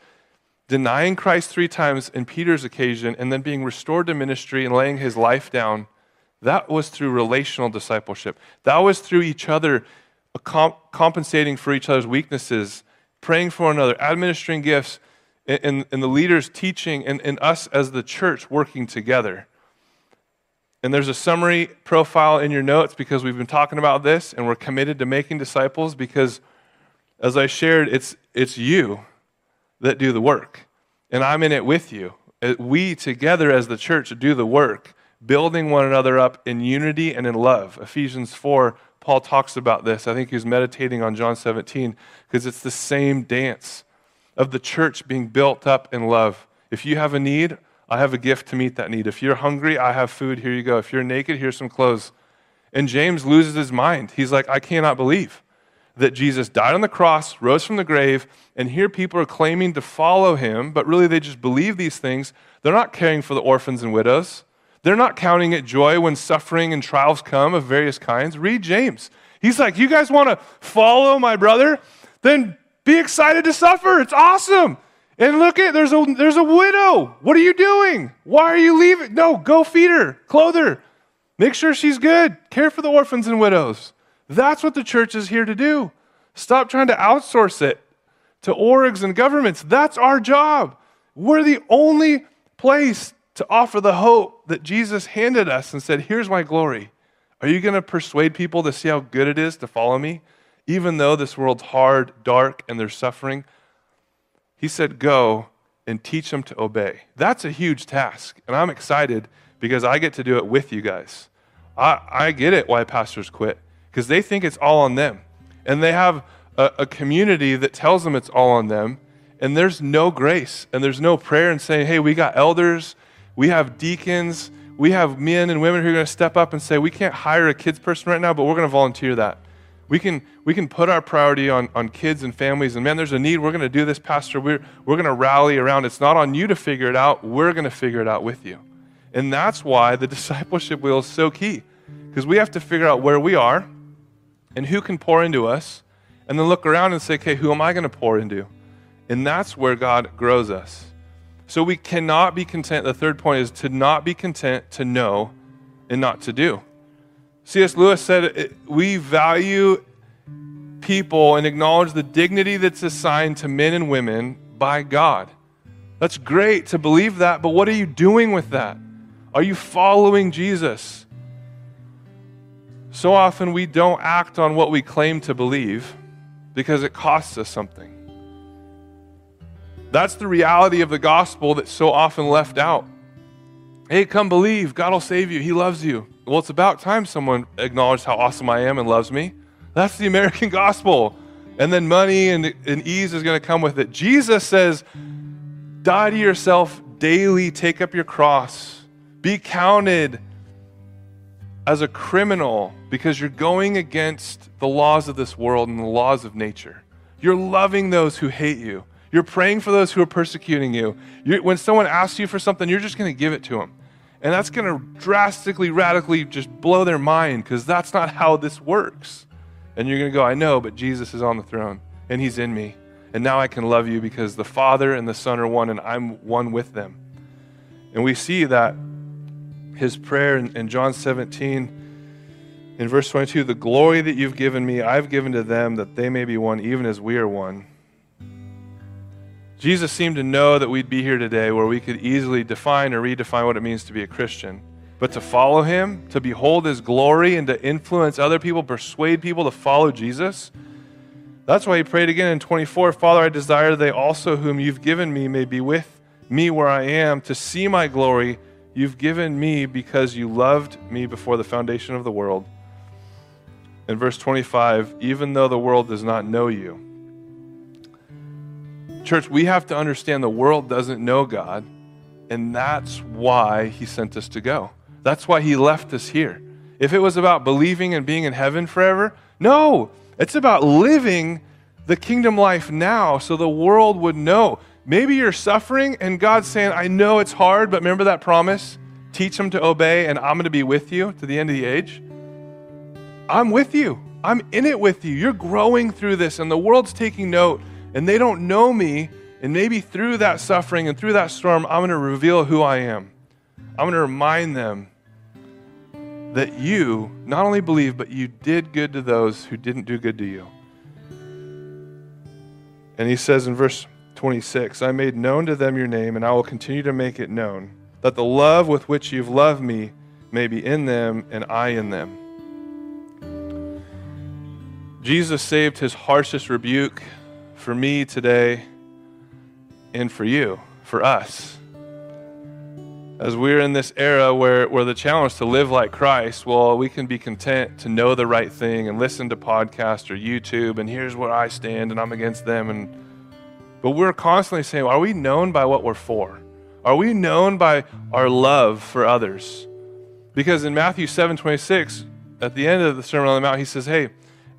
denying Christ three times in Peter's occasion, and then being restored to ministry and laying his life down, that was through relational discipleship. That was through each other compensating for each other's weaknesses, praying for one another, administering gifts, and, and the leaders teaching, and, and us as the church working together. And there's a summary profile in your notes because we've been talking about this and we're committed to making disciples because, as I shared, it's, it's you that do the work. And I'm in it with you. Uh, we together as the church do the work, building one another up in unity and in love. Ephesians 4, Paul talks about this. I think he's meditating on John 17 because it's the same dance of the church being built up in love. If you have a need, I have a gift to meet that need. If you're hungry, I have food. Here you go. If you're naked, here's some clothes. And James loses his mind. He's like, I cannot believe that Jesus died on the cross, rose from the grave, and here people are claiming to follow him, but really they just believe these things. They're not caring for the orphans and widows. They're not counting it joy when suffering and trials come of various kinds. Read James. He's like, You guys want to follow my brother? Then be excited to suffer. It's awesome. And look at there's a there's a widow. What are you doing? Why are you leaving? No, go feed her, clothe her, make sure she's good, care for the orphans and widows. That's what the church is here to do. Stop trying to outsource it to orgs and governments. That's our job. We're the only place to offer the hope that Jesus handed us and said, Here's my glory. Are you going to persuade people to see how good it is to follow me? Even though this world's hard, dark, and there's suffering, he said, Go and teach them to obey. That's a huge task. And I'm excited because I get to do it with you guys. I, I get it why pastors quit because they think it's all on them. And they have a, a community that tells them it's all on them. And there's no grace and there's no prayer and saying, Hey, we got elders, we have deacons, we have men and women who are going to step up and say, We can't hire a kids person right now, but we're going to volunteer that. We can, we can put our priority on, on kids and families, and man, there's a need. We're going to do this, Pastor. We're, we're going to rally around. It's not on you to figure it out. We're going to figure it out with you. And that's why the discipleship wheel is so key, because we have to figure out where we are and who can pour into us, and then look around and say, okay, who am I going to pour into? And that's where God grows us. So we cannot be content. The third point is to not be content to know and not to do. C.S. Lewis said, We value people and acknowledge the dignity that's assigned to men and women by God. That's great to believe that, but what are you doing with that? Are you following Jesus? So often we don't act on what we claim to believe because it costs us something. That's the reality of the gospel that's so often left out. Hey, come believe. God will save you. He loves you. Well, it's about time someone acknowledged how awesome I am and loves me. That's the American gospel. And then money and, and ease is going to come with it. Jesus says, die to yourself daily, take up your cross, be counted as a criminal because you're going against the laws of this world and the laws of nature. You're loving those who hate you. You're praying for those who are persecuting you. You're, when someone asks you for something, you're just going to give it to them. And that's going to drastically, radically just blow their mind because that's not how this works. And you're going to go, I know, but Jesus is on the throne and he's in me. And now I can love you because the Father and the Son are one and I'm one with them. And we see that his prayer in, in John 17, in verse 22 the glory that you've given me, I've given to them that they may be one, even as we are one. Jesus seemed to know that we'd be here today where we could easily define or redefine what it means to be a Christian. But to follow him, to behold his glory, and to influence other people, persuade people to follow Jesus, that's why he prayed again in 24 Father, I desire they also whom you've given me may be with me where I am, to see my glory you've given me because you loved me before the foundation of the world. In verse 25, even though the world does not know you, Church, we have to understand the world doesn't know God, and that's why He sent us to go. That's why He left us here. If it was about believing and being in heaven forever, no, it's about living the kingdom life now so the world would know. Maybe you're suffering, and God's saying, I know it's hard, but remember that promise? Teach them to obey, and I'm going to be with you to the end of the age. I'm with you. I'm in it with you. You're growing through this, and the world's taking note and they don't know me, and maybe through that suffering and through that storm, I'm going to reveal who I am. I'm going to remind them that you not only believe, but you did good to those who didn't do good to you. And he says in verse 26 I made known to them your name, and I will continue to make it known, that the love with which you've loved me may be in them and I in them. Jesus saved his harshest rebuke for me today and for you, for us. As we're in this era where, where the challenge to live like Christ, well, we can be content to know the right thing and listen to podcasts or YouTube, and here's where I stand and I'm against them. And, but we're constantly saying, are we known by what we're for? Are we known by our love for others? Because in Matthew 7 26, at the end of the Sermon on the Mount, he says, Hey,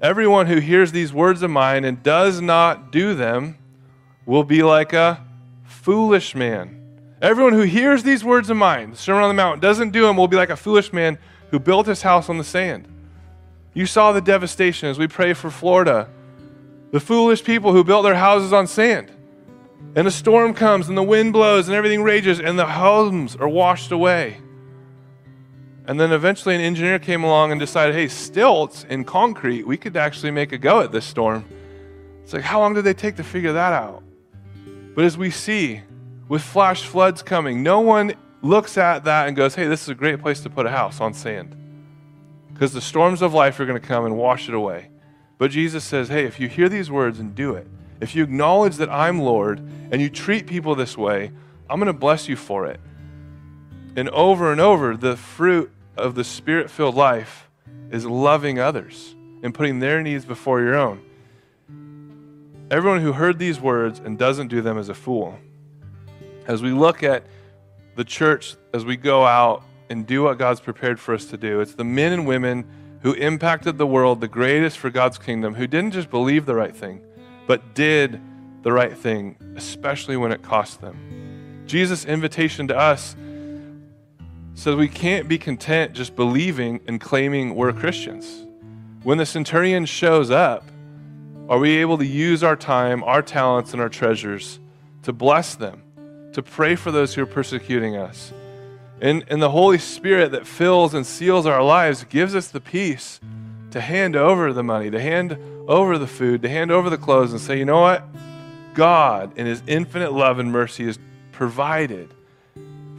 Everyone who hears these words of mine and does not do them will be like a foolish man. Everyone who hears these words of mine, the Sermon on the Mount, doesn't do them will be like a foolish man who built his house on the sand. You saw the devastation as we pray for Florida. The foolish people who built their houses on sand. And a storm comes and the wind blows and everything rages and the homes are washed away. And then eventually an engineer came along and decided, hey, stilts in concrete, we could actually make a go at this storm. It's like, how long did they take to figure that out? But as we see, with flash floods coming, no one looks at that and goes, hey, this is a great place to put a house on sand. Because the storms of life are going to come and wash it away. But Jesus says, hey, if you hear these words and do it, if you acknowledge that I'm Lord and you treat people this way, I'm going to bless you for it. And over and over, the fruit of the spirit filled life is loving others and putting their needs before your own. Everyone who heard these words and doesn't do them is a fool. As we look at the church, as we go out and do what God's prepared for us to do, it's the men and women who impacted the world the greatest for God's kingdom, who didn't just believe the right thing, but did the right thing, especially when it cost them. Jesus' invitation to us so we can't be content just believing and claiming we're Christians. When the centurion shows up, are we able to use our time, our talents, and our treasures to bless them, to pray for those who are persecuting us? And, and the Holy Spirit that fills and seals our lives gives us the peace to hand over the money, to hand over the food, to hand over the clothes, and say, you know what? God, in His infinite love and mercy, has provided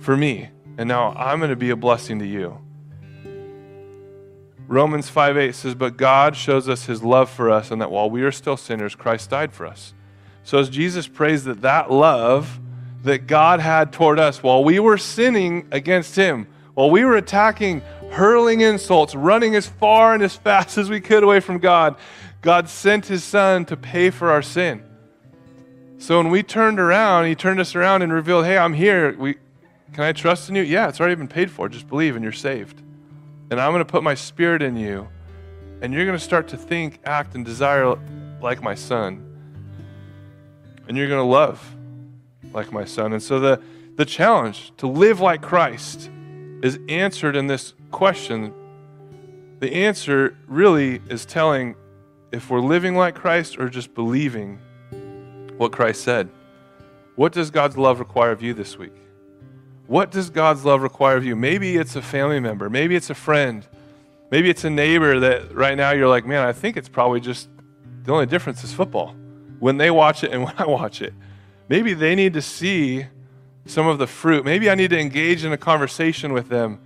for me. And now I'm going to be a blessing to you. Romans 5 8 says, But God shows us his love for us, and that while we are still sinners, Christ died for us. So as Jesus prays that that love that God had toward us while we were sinning against him, while we were attacking, hurling insults, running as far and as fast as we could away from God, God sent his son to pay for our sin. So when we turned around, he turned us around and revealed, Hey, I'm here. We, can I trust in you? Yeah, it's already been paid for. Just believe and you're saved. And I'm going to put my spirit in you, and you're going to start to think, act, and desire like my son. And you're going to love like my son. And so the, the challenge to live like Christ is answered in this question. The answer really is telling if we're living like Christ or just believing what Christ said. What does God's love require of you this week? What does God's love require of you? Maybe it's a family member, maybe it's a friend, maybe it's a neighbor that right now you're like, man, I think it's probably just the only difference is football when they watch it and when I watch it. Maybe they need to see some of the fruit. Maybe I need to engage in a conversation with them.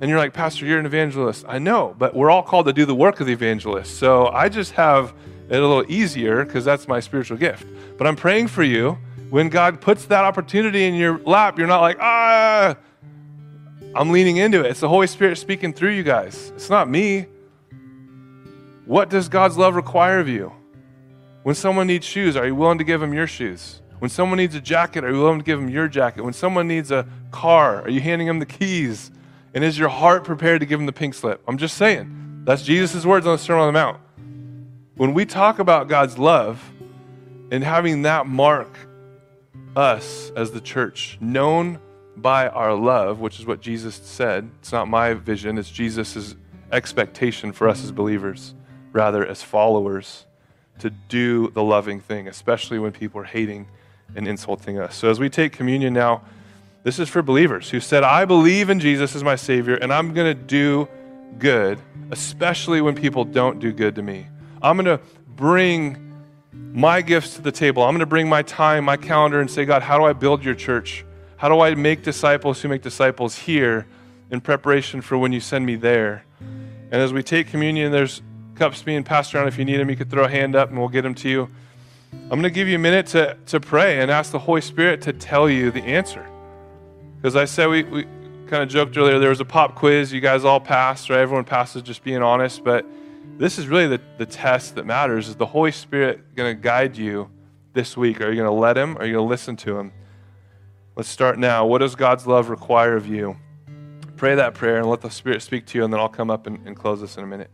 And you're like, Pastor, you're an evangelist. I know, but we're all called to do the work of the evangelist. So I just have it a little easier because that's my spiritual gift. But I'm praying for you when God puts that opportunity in your lap, you're not like, ah, I'm leaning into it. It's the Holy Spirit speaking through you guys. It's not me. What does God's love require of you? When someone needs shoes, are you willing to give them your shoes? When someone needs a jacket, are you willing to give them your jacket? When someone needs a car, are you handing them the keys? And is your heart prepared to give them the pink slip? I'm just saying. That's Jesus' words on the Sermon on the Mount. When we talk about God's love and having that mark us as the church, known by our love, which is what Jesus said. It's not my vision, it's Jesus' expectation for us as believers, rather, as followers, to do the loving thing, especially when people are hating and insulting us. So, as we take communion now, this is for believers who said, I believe in Jesus as my Savior, and I'm going to do good, especially when people don't do good to me. I'm going to bring my gifts to the table. I'm going to bring my time, my calendar, and say, God, how do I build your church? How do I make disciples who make disciples here in preparation for when you send me there? And as we take communion, there's cups being passed around. If you need them, you could throw a hand up and we'll get them to you. I'm going to give you a minute to, to pray and ask the Holy Spirit to tell you the answer. Because I said we, we kind of joked earlier, there was a pop quiz. You guys all passed, right? Everyone passes just being honest. But this is really the, the test that matters. Is the Holy Spirit going to guide you this week? Are you going to let Him? Are you going to listen to Him? Let's start now. What does God's love require of you? Pray that prayer and let the Spirit speak to you, and then I'll come up and, and close this in a minute.